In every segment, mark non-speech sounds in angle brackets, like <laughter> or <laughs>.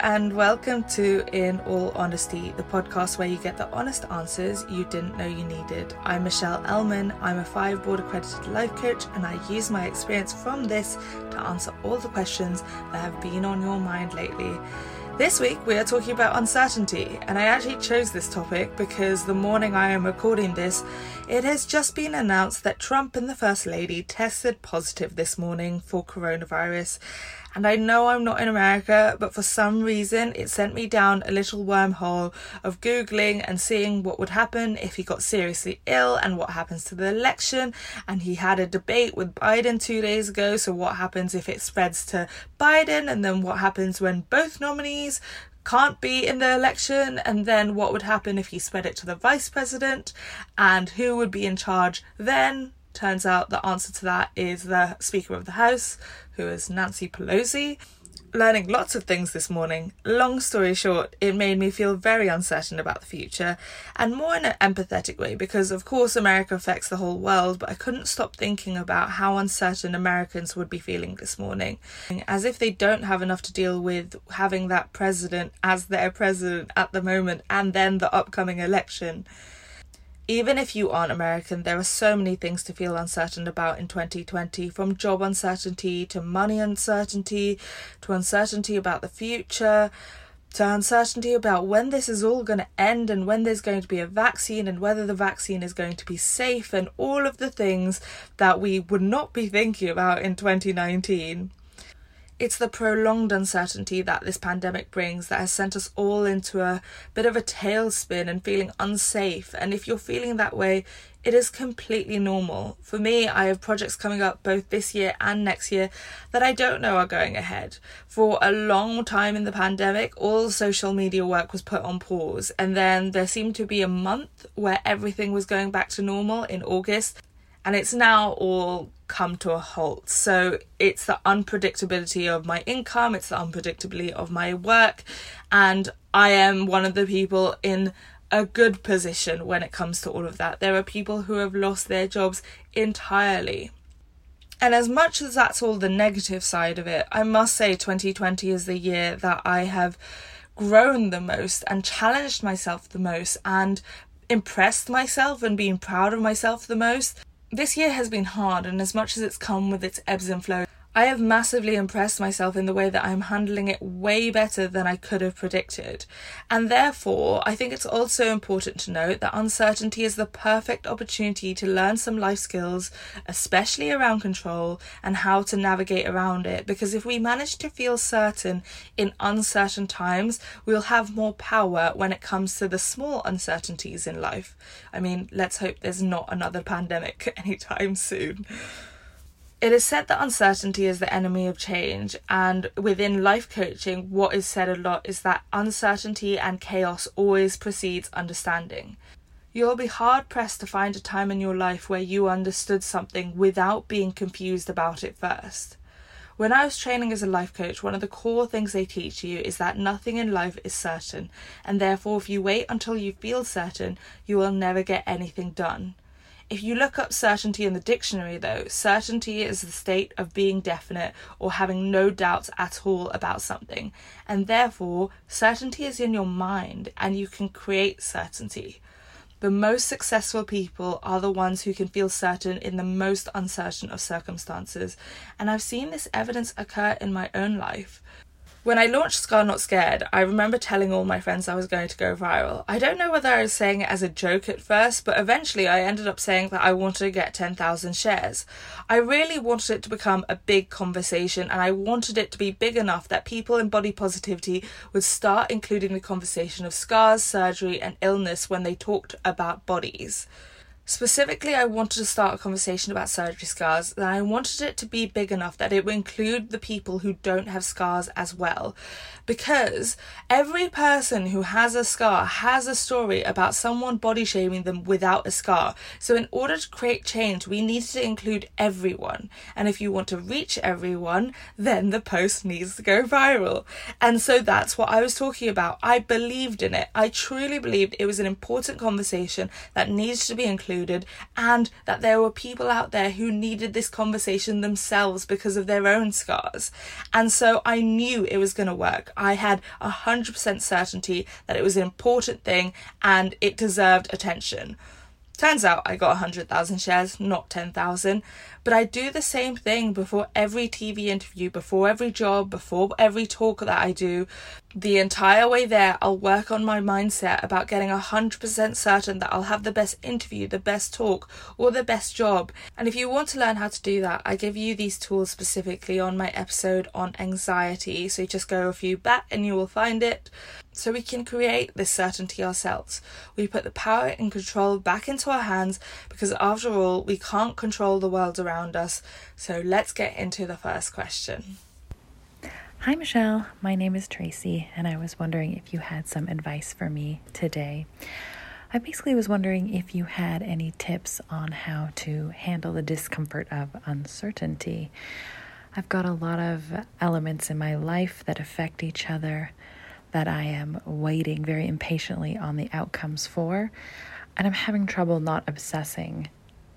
and welcome to In All Honesty, the podcast where you get the honest answers you didn't know you needed. I'm Michelle Elman. I'm a five board accredited life coach, and I use my experience from this to answer all the questions that have been on your mind lately. This week we are talking about uncertainty, and I actually chose this topic because the morning I am recording this, it has just been announced that Trump and the First Lady tested positive this morning for coronavirus. And I know I'm not in America, but for some reason it sent me down a little wormhole of Googling and seeing what would happen if he got seriously ill and what happens to the election. And he had a debate with Biden two days ago. So, what happens if it spreads to Biden? And then what happens when both nominees can't be in the election, and then what would happen if he spread it to the vice president, and who would be in charge then? Turns out the answer to that is the Speaker of the House, who is Nancy Pelosi. Learning lots of things this morning. Long story short, it made me feel very uncertain about the future, and more in an empathetic way because, of course, America affects the whole world, but I couldn't stop thinking about how uncertain Americans would be feeling this morning. As if they don't have enough to deal with having that president as their president at the moment and then the upcoming election even if you aren't American, there are so many things to feel uncertain about in 2020 from job uncertainty to money uncertainty to uncertainty about the future to uncertainty about when this is all going to end and when there's going to be a vaccine and whether the vaccine is going to be safe and all of the things that we would not be thinking about in 2019. It's the prolonged uncertainty that this pandemic brings that has sent us all into a bit of a tailspin and feeling unsafe. And if you're feeling that way, it is completely normal. For me, I have projects coming up both this year and next year that I don't know are going ahead. For a long time in the pandemic, all social media work was put on pause, and then there seemed to be a month where everything was going back to normal in August and it's now all come to a halt. So it's the unpredictability of my income, it's the unpredictability of my work, and I am one of the people in a good position when it comes to all of that. There are people who have lost their jobs entirely. And as much as that's all the negative side of it, I must say 2020 is the year that I have grown the most and challenged myself the most and impressed myself and been proud of myself the most this year has been hard, and as much as it's come with its ebbs and flows, I have massively impressed myself in the way that I'm handling it way better than I could have predicted. And therefore, I think it's also important to note that uncertainty is the perfect opportunity to learn some life skills, especially around control and how to navigate around it. Because if we manage to feel certain in uncertain times, we'll have more power when it comes to the small uncertainties in life. I mean, let's hope there's not another pandemic <laughs> anytime soon. It is said that uncertainty is the enemy of change, and within life coaching, what is said a lot is that uncertainty and chaos always precedes understanding. You'll be hard pressed to find a time in your life where you understood something without being confused about it first. When I was training as a life coach, one of the core things they teach you is that nothing in life is certain, and therefore, if you wait until you feel certain, you will never get anything done. If you look up certainty in the dictionary, though, certainty is the state of being definite or having no doubts at all about something, and therefore, certainty is in your mind and you can create certainty. The most successful people are the ones who can feel certain in the most uncertain of circumstances, and I've seen this evidence occur in my own life. When I launched Scarred Not Scared, I remember telling all my friends I was going to go viral. I don't know whether I was saying it as a joke at first, but eventually I ended up saying that I wanted to get 10,000 shares. I really wanted it to become a big conversation and I wanted it to be big enough that people in body positivity would start including the conversation of scars, surgery, and illness when they talked about bodies. Specifically, I wanted to start a conversation about surgery scars, and I wanted it to be big enough that it would include the people who don't have scars as well. Because every person who has a scar has a story about someone body shaming them without a scar. So, in order to create change, we need to include everyone. And if you want to reach everyone, then the post needs to go viral. And so that's what I was talking about. I believed in it. I truly believed it was an important conversation that needs to be included included, and that there were people out there who needed this conversation themselves because of their own scars. And so I knew it was going to work. I had a 100% certainty that it was an important thing and it deserved attention. Turns out I got 100,000 shares, not 10,000. But I do the same thing before every TV interview, before every job, before every talk that I do. The entire way there, I'll work on my mindset about getting 100% certain that I'll have the best interview, the best talk, or the best job. And if you want to learn how to do that, I give you these tools specifically on my episode on anxiety. So just go a few back and you will find it so we can create this certainty ourselves. We put the power and control back into our hands because, after all, we can't control the world around us. So, let's get into the first question. Hi, Michelle. My name is Tracy, and I was wondering if you had some advice for me today. I basically was wondering if you had any tips on how to handle the discomfort of uncertainty. I've got a lot of elements in my life that affect each other that I am waiting very impatiently on the outcomes for, and I'm having trouble not obsessing.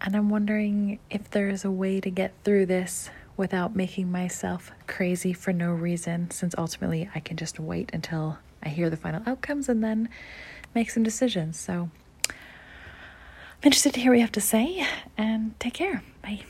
And I'm wondering if there is a way to get through this without making myself crazy for no reason, since ultimately I can just wait until I hear the final outcomes and then make some decisions. So I'm interested to hear what you have to say, and take care. Bye.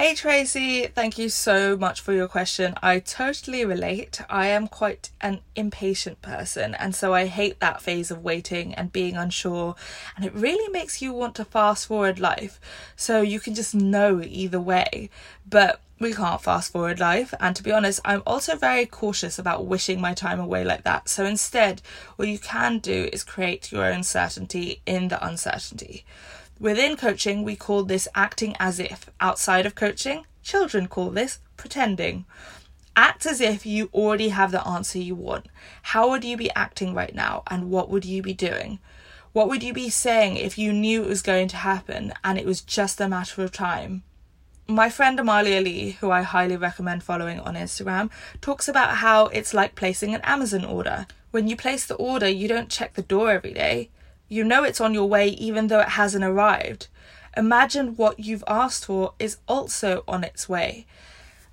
Hey Tracy, thank you so much for your question. I totally relate. I am quite an impatient person, and so I hate that phase of waiting and being unsure, and it really makes you want to fast forward life. So you can just know either way. But we can't fast forward life, and to be honest, I'm also very cautious about wishing my time away like that. So instead, what you can do is create your own certainty in the uncertainty. Within coaching, we call this acting as if. Outside of coaching, children call this pretending. Act as if you already have the answer you want. How would you be acting right now, and what would you be doing? What would you be saying if you knew it was going to happen and it was just a matter of time? My friend Amalia Lee, who I highly recommend following on Instagram, talks about how it's like placing an Amazon order. When you place the order, you don't check the door every day. You know it's on your way even though it hasn't arrived. Imagine what you've asked for is also on its way.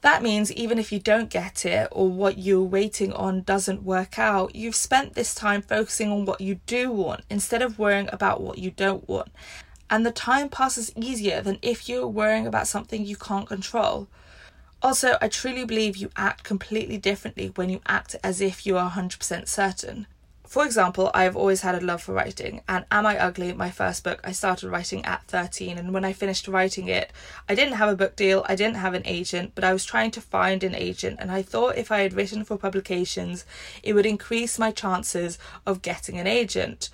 That means even if you don't get it or what you're waiting on doesn't work out, you've spent this time focusing on what you do want instead of worrying about what you don't want. And the time passes easier than if you're worrying about something you can't control. Also, I truly believe you act completely differently when you act as if you are 100% certain. For example, I have always had a love for writing, and Am I Ugly, my first book, I started writing at 13, and when I finished writing it, I didn't have a book deal, I didn't have an agent, but I was trying to find an agent, and I thought if I had written for publications, it would increase my chances of getting an agent.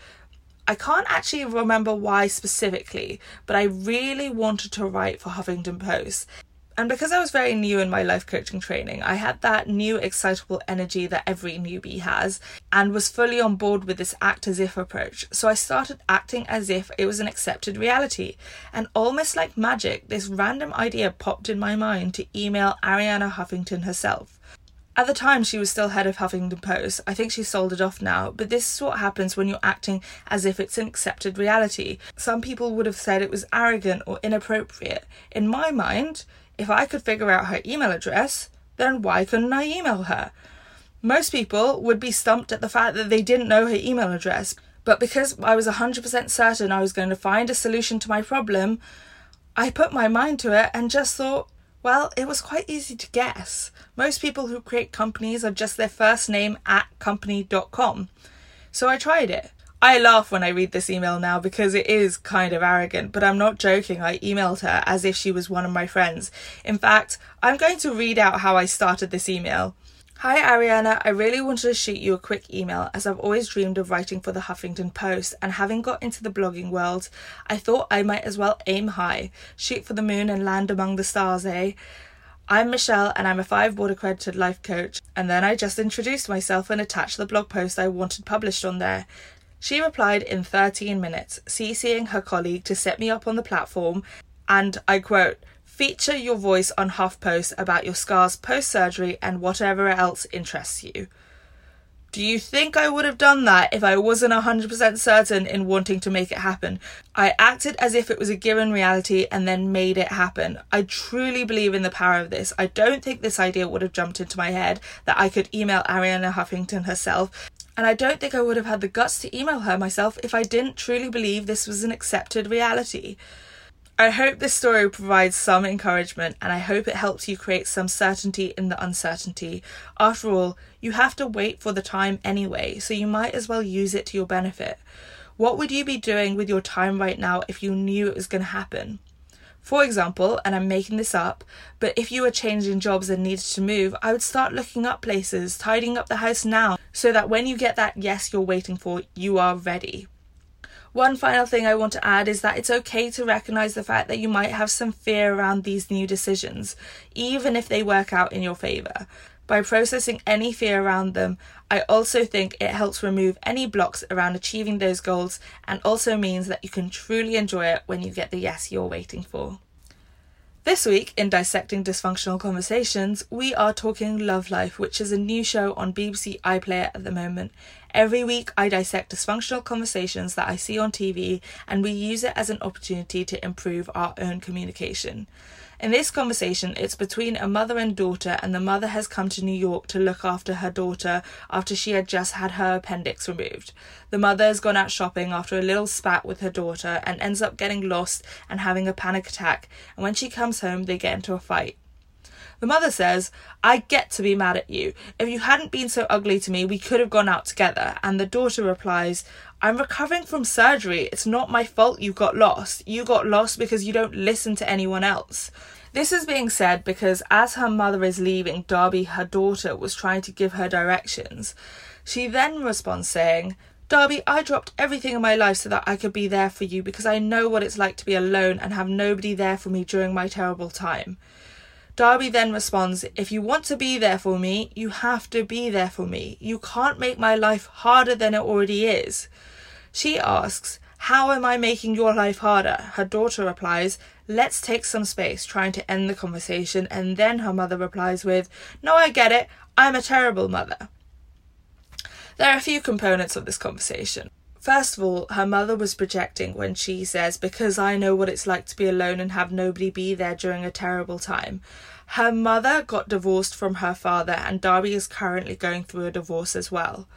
I can't actually remember why specifically, but I really wanted to write for Huffington Post. And because I was very new in my life coaching training, I had that new excitable energy that every newbie has and was fully on board with this act as if approach. So I started acting as if it was an accepted reality. And almost like magic, this random idea popped in my mind to email Arianna Huffington herself. At the time, she was still head of Huffington Post. I think she sold it off now, but this is what happens when you're acting as if it's an accepted reality. Some people would have said it was arrogant or inappropriate. In my mind, if I could figure out her email address, then why couldn't I email her? Most people would be stumped at the fact that they didn't know her email address, but because I was 100% certain I was going to find a solution to my problem, I put my mind to it and just thought, well, it was quite easy to guess. Most people who create companies are just their first name at company.com. So I tried it. I laugh when I read this email now because it is kind of arrogant, but I'm not joking. I emailed her as if she was one of my friends. In fact, I'm going to read out how I started this email. Hi Arianna, I really wanted to shoot you a quick email as I've always dreamed of writing for the Huffington Post and having got into the blogging world, I thought I might as well aim high, shoot for the moon and land among the stars, eh? I'm Michelle and I'm a five board accredited life coach. And then I just introduced myself and attached the blog post I wanted published on there. She replied in 13 minutes, CCing her colleague to set me up on the platform and I quote, Feature your voice on HuffPost about your scars post surgery and whatever else interests you. Do you think I would have done that if I wasn't 100% certain in wanting to make it happen? I acted as if it was a given reality and then made it happen. I truly believe in the power of this. I don't think this idea would have jumped into my head that I could email Arianna Huffington herself. And I don't think I would have had the guts to email her myself if I didn't truly believe this was an accepted reality. I hope this story provides some encouragement and I hope it helps you create some certainty in the uncertainty. After all, you have to wait for the time anyway, so you might as well use it to your benefit. What would you be doing with your time right now if you knew it was going to happen? For example, and I'm making this up, but if you were changing jobs and needed to move, I would start looking up places, tidying up the house now, so that when you get that yes you're waiting for, you are ready. One final thing I want to add is that it's okay to recognize the fact that you might have some fear around these new decisions, even if they work out in your favor. By processing any fear around them, I also think it helps remove any blocks around achieving those goals and also means that you can truly enjoy it when you get the yes you're waiting for. This week in Dissecting Dysfunctional Conversations, we are talking Love Life, which is a new show on BBC iPlayer at the moment. Every week, I dissect dysfunctional conversations that I see on TV, and we use it as an opportunity to improve our own communication. In this conversation, it's between a mother and daughter, and the mother has come to New York to look after her daughter after she had just had her appendix removed. The mother has gone out shopping after a little spat with her daughter and ends up getting lost and having a panic attack, and when she comes home, they get into a fight. The mother says, I get to be mad at you. If you hadn't been so ugly to me, we could have gone out together. And the daughter replies, I'm recovering from surgery. It's not my fault you got lost. You got lost because you don't listen to anyone else. This is being said because as her mother is leaving, Darby, her daughter, was trying to give her directions. She then responds saying, Darby, I dropped everything in my life so that I could be there for you because I know what it's like to be alone and have nobody there for me during my terrible time. Darby then responds, If you want to be there for me, you have to be there for me. You can't make my life harder than it already is. She asks, How am I making your life harder? Her daughter replies, Let's take some space, trying to end the conversation, and then her mother replies with, No, I get it. I'm a terrible mother. There are a few components of this conversation. First of all, her mother was projecting when she says, Because I know what it's like to be alone and have nobody be there during a terrible time. Her mother got divorced from her father, and Darby is currently going through a divorce as well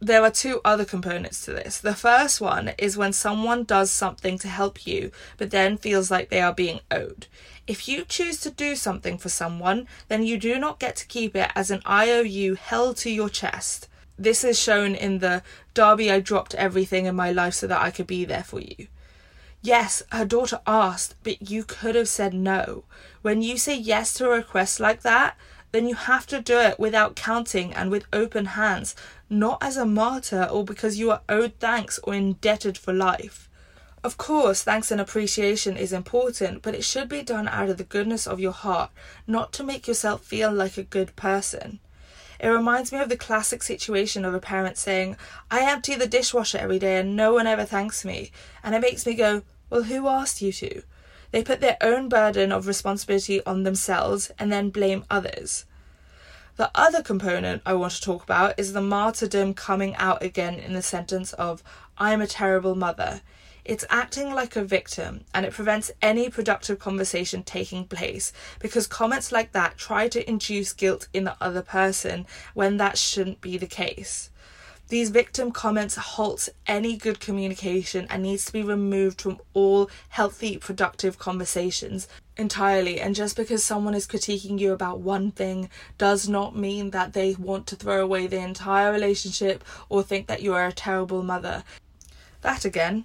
there are two other components to this. The first one is when someone does something to help you, but then feels like they are being owed. If you choose to do something for someone, then you do not get to keep it as an IOU held to your chest. This is shown in the Darby, I dropped everything in my life so that I could be there for you. Yes, her daughter asked, but you could have said no. When you say yes to a request like that, then you have to do it without counting and with open hands, not as a martyr or because you are owed thanks or indebted for life. Of course, thanks and appreciation is important, but it should be done out of the goodness of your heart, not to make yourself feel like a good person. It reminds me of the classic situation of a parent saying, I empty the dishwasher every day and no one ever thanks me. And it makes me go, Well, who asked you to? They put their own burden of responsibility on themselves and then blame others. The other component I want to talk about is the martyrdom coming out again in the sentence of, I'm a terrible mother. It's acting like a victim and it prevents any productive conversation taking place because comments like that try to induce guilt in the other person when that shouldn't be the case. These victim comments halt any good communication and needs to be removed from all healthy, productive conversations entirely. And just because someone is critiquing you about one thing does not mean that they want to throw away the entire relationship or think that you are a terrible mother. That again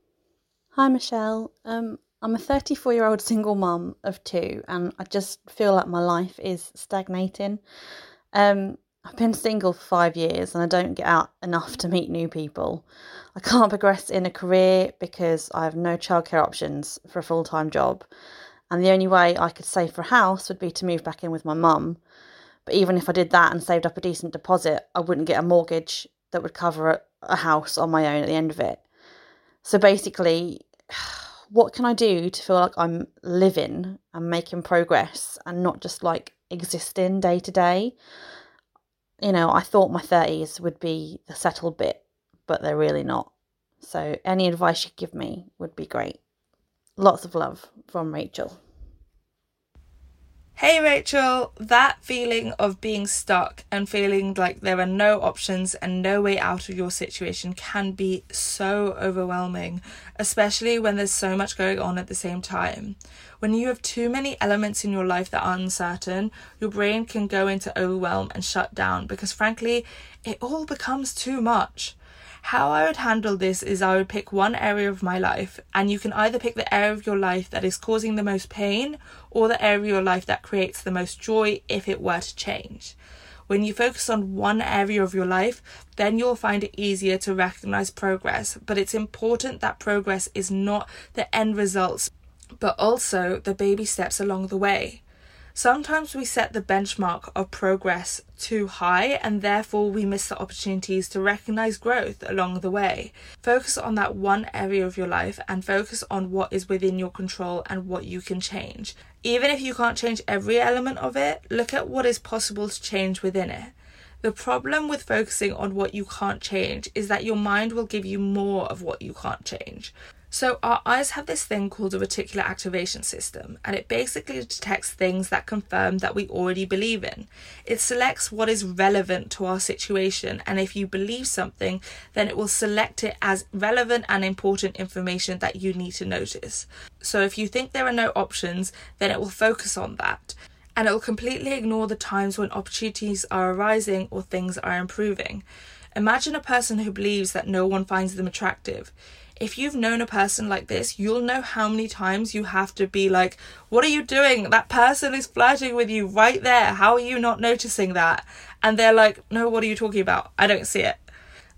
Hi, Michelle. Um, I'm a 34 year old single mum of two, and I just feel like my life is stagnating. Um, I've been single for five years and I don't get out enough to meet new people. I can't progress in a career because I have no childcare options for a full time job. And the only way I could save for a house would be to move back in with my mum. But even if I did that and saved up a decent deposit, I wouldn't get a mortgage that would cover a house on my own at the end of it. So basically, what can I do to feel like I'm living and making progress and not just like existing day to day? You know, I thought my 30s would be the settled bit, but they're really not. So, any advice you give me would be great. Lots of love from Rachel. Hey Rachel, that feeling of being stuck and feeling like there are no options and no way out of your situation can be so overwhelming, especially when there's so much going on at the same time. When you have too many elements in your life that are uncertain, your brain can go into overwhelm and shut down because, frankly, it all becomes too much. How I would handle this is I would pick one area of my life, and you can either pick the area of your life that is causing the most pain or the area of your life that creates the most joy if it were to change. When you focus on one area of your life, then you'll find it easier to recognize progress. But it's important that progress is not the end results, but also the baby steps along the way. Sometimes we set the benchmark of progress too high and therefore we miss the opportunities to recognize growth along the way. Focus on that one area of your life and focus on what is within your control and what you can change. Even if you can't change every element of it, look at what is possible to change within it. The problem with focusing on what you can't change is that your mind will give you more of what you can't change. So, our eyes have this thing called a reticular activation system, and it basically detects things that confirm that we already believe in. It selects what is relevant to our situation, and if you believe something, then it will select it as relevant and important information that you need to notice. So, if you think there are no options, then it will focus on that. And it will completely ignore the times when opportunities are arising or things are improving. Imagine a person who believes that no one finds them attractive if you've known a person like this, you'll know how many times you have to be like, What are you doing? That person is flirting with you right there. How are you not noticing that? And they're like, No, what are you talking about? I don't see it.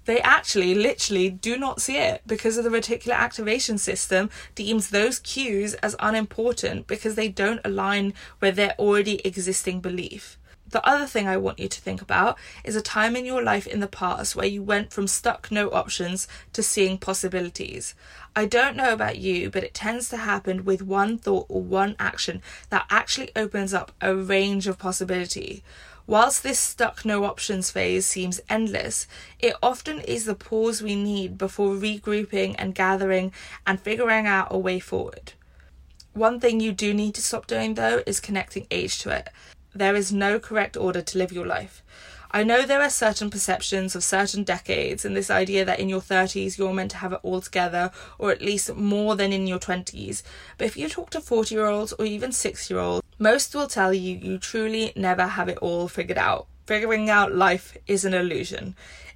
they actually literally do not see it because of the reticular activation system deems those cues as unimportant because they don't align with their already existing belief. The other thing I want you to think about is a time in your life in the past where you went from stuck no options to seeing possibilities. I don't know about you, but it tends to happen with one thought or one action that actually opens up a range of possibility. Whilst this stuck no options phase seems endless, it often is the pause we need before regrouping and gathering and figuring out a way forward. One thing you do need to stop doing though is connecting age to it. There is no correct order to live your life. I know there are certain perceptions of certain decades and this idea that in your 30s you're meant to have it all together, or at least more than in your 20s. But if you talk to 40 year olds or even 6 year olds, most will tell you you truly never have it all figured out. Figuring out life is an illusion.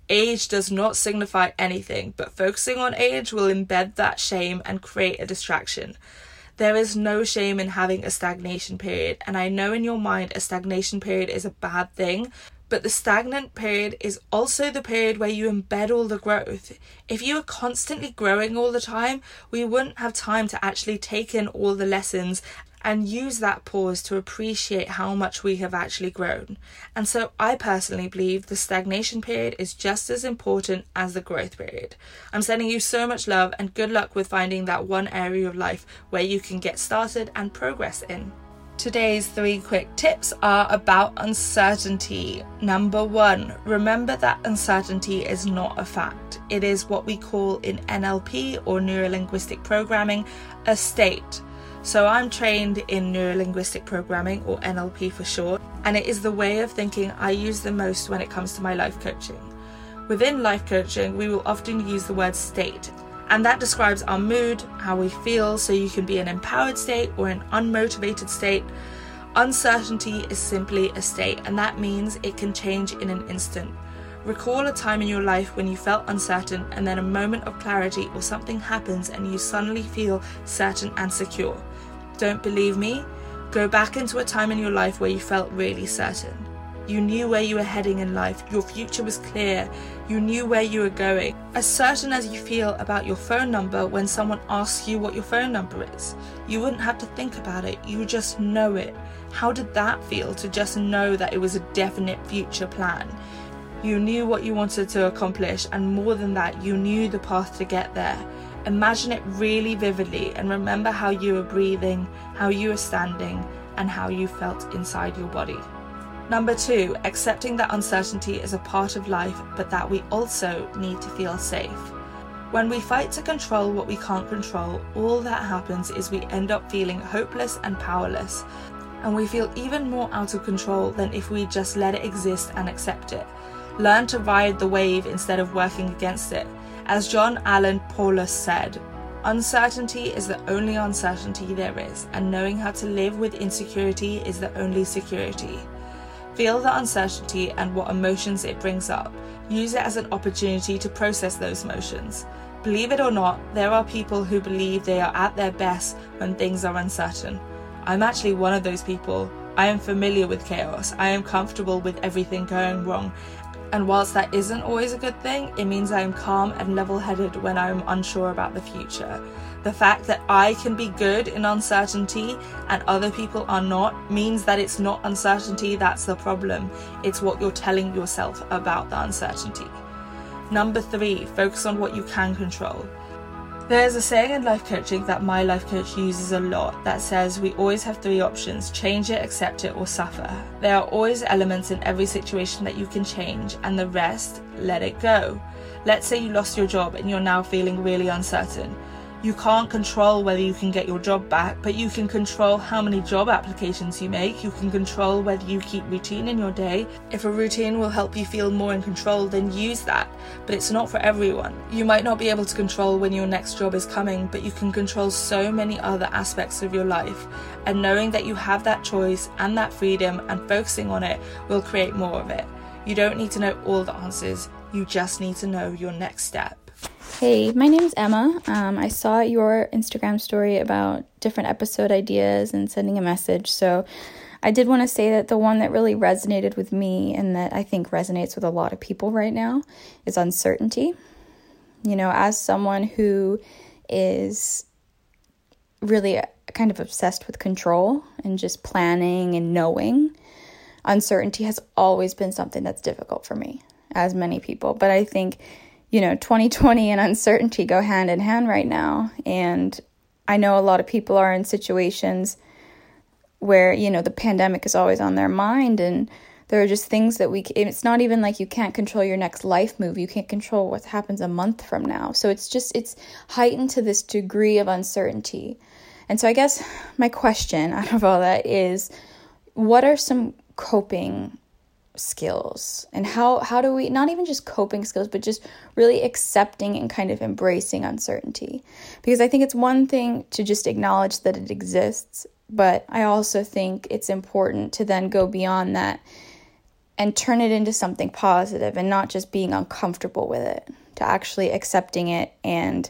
Age does not signify anything, but focusing on age will embed that shame and create a distraction. There is no shame in having a stagnation period, and I know in your mind a stagnation period is a bad thing, but the stagnant period is also the period where you embed all the growth. If you were constantly growing all the time, we wouldn't have time to actually take in all the lessons and use that pause to appreciate how much we have actually grown. And so I personally believe the stagnation period is just as important as the growth period. I'm sending you so much love and good luck with finding that one area of life where you can get started and progress in. Today's three quick tips are about uncertainty. Number one, remember that uncertainty is not a fact. It is what we call in NLP or neuro linguistic programming a state. So I'm trained in neurolinguistic programming or NLP for short, and it is the way of thinking I use the most when it comes to my life coaching. Within life coaching, we will often use the word state, and that describes our mood, how we feel, so you can be an empowered state or an unmotivated state. Uncertainty is simply a state, and that means it can change in an instant. Recall a time in your life when you felt uncertain and then a moment of clarity or something happens and you suddenly feel certain and secure. Don't believe me? Go back into a time in your life where you felt really certain. You knew where you were heading in life, your future was clear, you knew where you were going. As certain as you feel about your phone number when someone asks you what your phone number is. You wouldn't have to think about it, you just know it. How did that feel to just know that it was a definite future plan? You knew what you wanted to accomplish, and more than that, you knew the path to get there. Imagine it really vividly and remember how you were breathing, how you were standing, and how you felt inside your body. Number two, accepting that uncertainty is a part of life, but that we also need to feel safe. When we fight to control what we can't control, all that happens is we end up feeling hopeless and powerless, and we feel even more out of control than if we just let it exist and accept it. Learn to ride the wave instead of working against it. As John Allen Paulos said, uncertainty is the only uncertainty there is, and knowing how to live with insecurity is the only security. Feel the uncertainty and what emotions it brings up. Use it as an opportunity to process those emotions. Believe it or not, there are people who believe they are at their best when things are uncertain. I'm actually one of those people. I am familiar with chaos. I am comfortable with everything going wrong, and whilst that isn't always a good thing, it means I am calm and level headed when I am unsure about the future. The fact that I can be good in uncertainty and other people are not means that it's not uncertainty that's the problem, it's what you're telling yourself about the uncertainty. Number three, focus on what you can control. There's a saying in life coaching that my life coach uses a lot that says we always have three options change it, accept it, or suffer. There are always elements in every situation that you can change, and the rest, let it go. Let's say you lost your job and you're now feeling really uncertain. You can't control whether you can get your job back, but you can control how many job applications you make. You can control whether you keep routine in your day. If a routine will help you feel more in control, then use that. But it's not for everyone. You might not be able to control when your next job is coming, but you can control so many other aspects of your life. And knowing that you have that choice and that freedom and focusing on it will create more of it. You don't need to know all the answers, you just need to know your next step. Hey, my name is Emma. Um, I saw your Instagram story about different episode ideas and sending a message, so I did want to say that the one that really resonated with me and that I think resonates with a lot of people right now is uncertainty. You know, as someone who is really kind of obsessed with control and just planning and knowing, uncertainty has always been something that's difficult for me, as many people. But I think, you know, 2020 and uncertainty go hand in hand right now. And I know a lot of people are in situations where, you know, the pandemic is always on their mind and there are just things that we it's not even like you can't control your next life move. You can't control what happens a month from now. So it's just it's heightened to this degree of uncertainty. And so i guess my question <laughs> out of all that is what are some coping skills and how how do we not even just coping skills but just really accepting and kind of embracing uncertainty. Because i think it's one thing to just acknowledge that it exists but i also think it's important to then go beyond that and turn it into something positive and not just being uncomfortable with it to actually accepting it and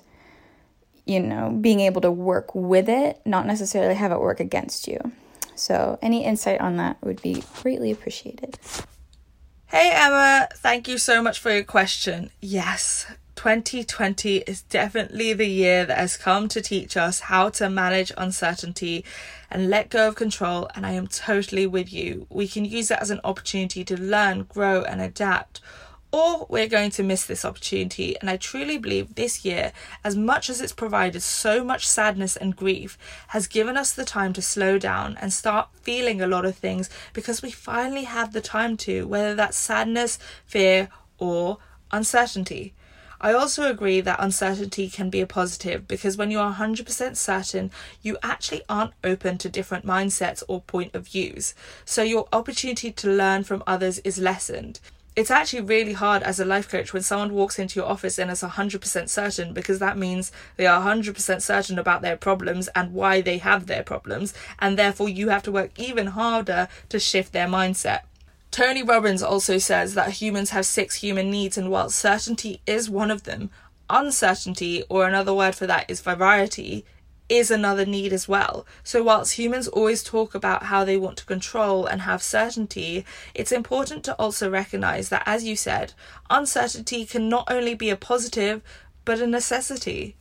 you know being able to work with it not necessarily have it work against you. So any insight on that would be greatly appreciated Hey Emma, thank you so much for your question. Yes, 2020 is definitely the year that has come to teach us how to manage uncertainty and let go of control, and I am totally with you. We can use that as an opportunity to learn, grow, and adapt or we're going to miss this opportunity. And I truly believe this year, as much as it's provided so much sadness and grief, has given us the time to slow down and start feeling a lot of things because we finally have the time to, whether that's sadness, fear, or uncertainty. I also agree that uncertainty can be a positive because when you're 100% certain, you actually aren't open to different mindsets or point of views. So your opportunity to learn from others is lessened it's actually really hard as a life coach when someone walks into your office and is 100% certain because that means they are 100% certain about their problems and why they have their problems, and therefore you have to work even harder to shift their mindset. Tony Robbins also says that humans have six human needs, and while certainty is one of them, uncertainty, or another word for that is variety, is another need as well. So, whilst humans always talk about how they want to control and have certainty, it's important to also recognize that, as you said, uncertainty can not only be a positive but a necessity.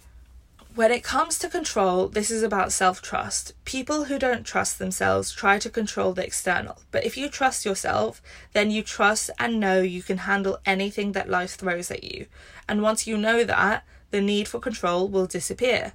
When it comes to control, this is about self trust. People who don't trust themselves try to control the external. But if you trust yourself, then you trust and know you can handle anything that life throws at you. And once you know that, the need for control will disappear.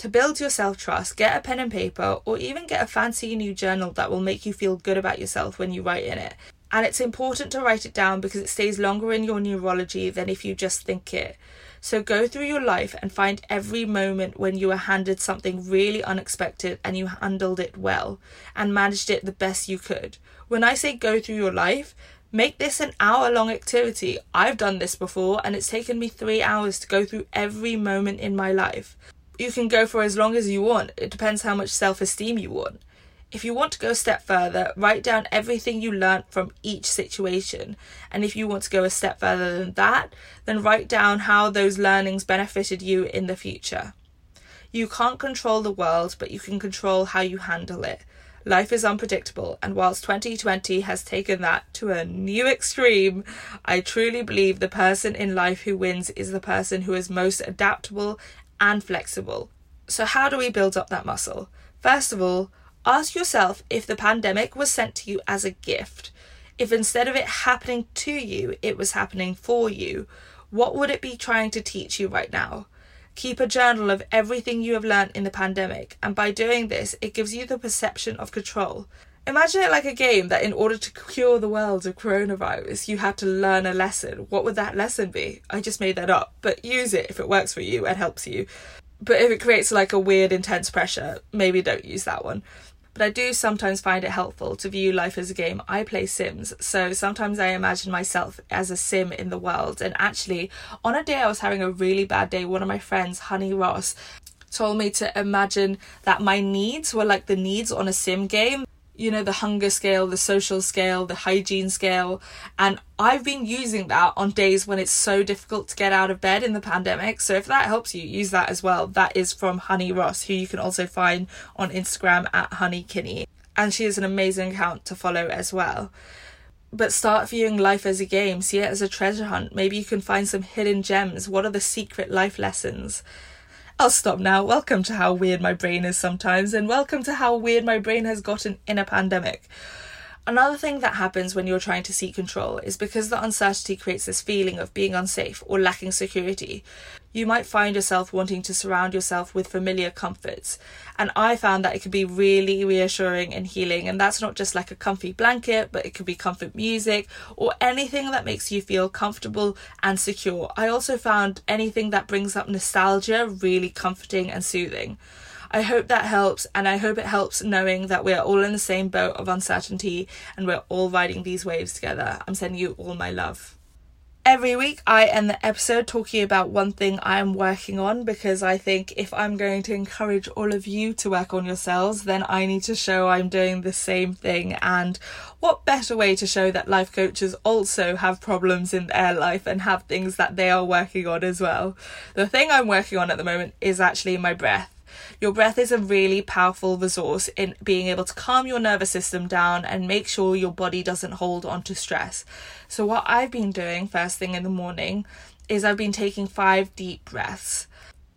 To build your self trust, get a pen and paper or even get a fancy new journal that will make you feel good about yourself when you write in it. And it's important to write it down because it stays longer in your neurology than if you just think it. So go through your life and find every moment when you were handed something really unexpected and you handled it well and managed it the best you could. When I say go through your life, Make this an hour long activity. I've done this before and it's taken me three hours to go through every moment in my life you can go for as long as you want. It depends how much self esteem you want. If you want to go a step further, write down everything you learnt from each situation. And if you want to go a step further than that, then write down how those learnings benefited you in the future. You can't control the world, but you can control how you handle it. Life is unpredictable, and whilst 2020 has taken that to a new extreme, I truly believe the person in life who wins is the person who is most adaptable and flexible. So, how do we build up that muscle? First of all, ask yourself if the pandemic was sent to you as a gift. If instead of it happening to you, it was happening for you, what would it be trying to teach you right now? Keep a journal of everything you have learned in the pandemic, and by doing this, it gives you the perception of control. Imagine it like a game that in order to cure the world of coronavirus, you had to learn a lesson. What would that lesson be? I just made that up, but use it if it works for you and helps you. But if it creates like a weird, intense pressure, maybe don't use that one. But I do sometimes find it helpful to view life as a game. I play Sims, so sometimes I imagine myself as a sim in the world. And actually, on a day I was having a really bad day, one of my friends, Honey Ross, told me to imagine that my needs were like the needs on a sim game you know, the hunger scale, the social scale, the hygiene scale. And I've been using that on days when it's so difficult to get out of bed in the pandemic. So if that helps you, use that as well. That is from Honey Ross, who you can also find on Instagram at Honey Kinney. and she is an amazing account to follow as well. But start viewing life as a game, see it as a treasure hunt. Maybe you can find some hidden gems. What are the secret life lessons? I'll stop now. Welcome to how weird my brain is sometimes, and welcome to how weird my brain has gotten in a pandemic. Another thing that happens when you're trying to seek control is because the uncertainty creates this feeling of being unsafe or lacking security. You might find yourself wanting to surround yourself with familiar comforts. And I found that it could be really reassuring and healing. And that's not just like a comfy blanket, but it could be comfort music or anything that makes you feel comfortable and secure. I also found anything that brings up nostalgia really comforting and soothing. I hope that helps, and I hope it helps knowing that we're all in the same boat of uncertainty and we're all riding these waves together. I'm sending you all my love. Every week, I end the episode talking about one thing I am working on because I think if I'm going to encourage all of you to work on yourselves, then I need to show I'm doing the same thing. And what better way to show that life coaches also have problems in their life and have things that they are working on as well? The thing I'm working on at the moment is actually my breath. Your breath is a really powerful resource in being able to calm your nervous system down and make sure your body doesn't hold on to stress. So, what I've been doing first thing in the morning is I've been taking five deep breaths.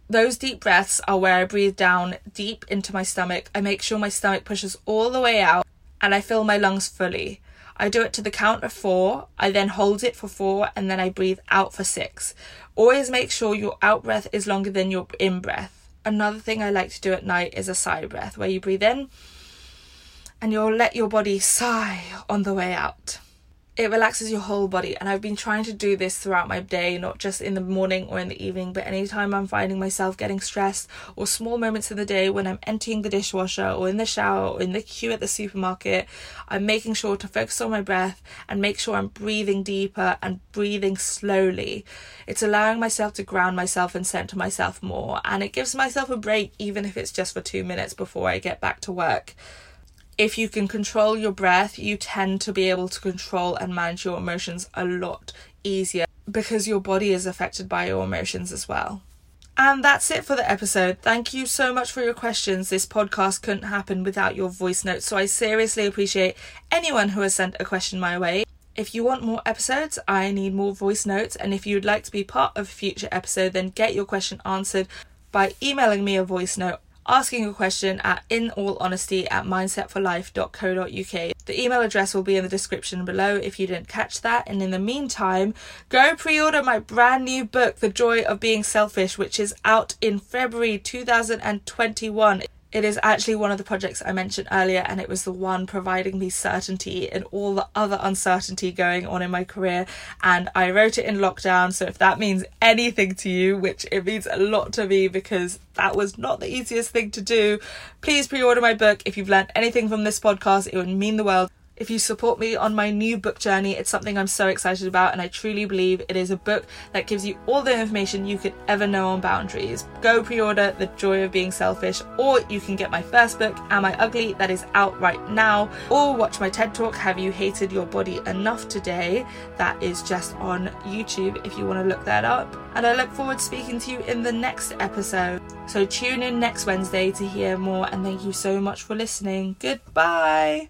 Those deep breaths are where I breathe down deep into my stomach. I make sure my stomach pushes all the way out and I fill my lungs fully. I do it to the count of four, I then hold it for four, and then I breathe out for six. Always make sure your out breath is longer than your in breath another thing I like to do at night is a sigh breath where you breathe in and you'll let your body sigh on the way out it relaxes your whole body. And i've been trying to do this throughout my day not just in the morning or in the evening but anytime i'm finding myself getting stressed or small moments in the day when i'm emptying the dishwasher or in the shower or in the queue at the supermarket i'm making sure to focus on my breath and make sure i'm breathing deeper and breathing slowly. It's allowing myself to ground myself and center myself more. And it gives myself a break even if it's just for two minutes before i get back to work if you can control your breath, you tend to be able to control and manage your emotions a lot easier because your body is affected by your emotions as well. And that's it for the episode. Thank you so much for your questions. This podcast couldn't happen without your voice notes, so I seriously appreciate anyone who has sent a question my way. If you want more episodes, I need more voice notes, and if you'd like to be part of a future episode, then get your question answered by emailing me a voice note asking a question at in all honesty at mindsetforlife.co.uk. The email address will be in the description below if you didn't catch that. And in the meantime, go pre order my brand new book, The Joy of Being Selfish, which is out in February 2021. It is actually one of the projects I mentioned earlier, and it was the one providing me certainty in all the other uncertainty going on in my career. And I wrote it in lockdown, so if that means anything to you, which it means a lot to me because that was not the easiest thing to do, please pre order my book. If you've learned anything from this podcast, it would mean the world if you support me on my new book journey. It's something I'm so excited about, and I truly believe it is a book that gives you all the information you could ever know on boundaries. Go pre order The Joy of Being Selfish, or you can get my first book, Am I Ugly? that is out right now, or watch my TED Talk, Have You Hated Your Body Enough Today? That is just on YouTube if you want to look that up. And I look forward to speaking to you in the next episode. So tune in next Wednesday to hear more, and thank you so much for listening. Goodbye.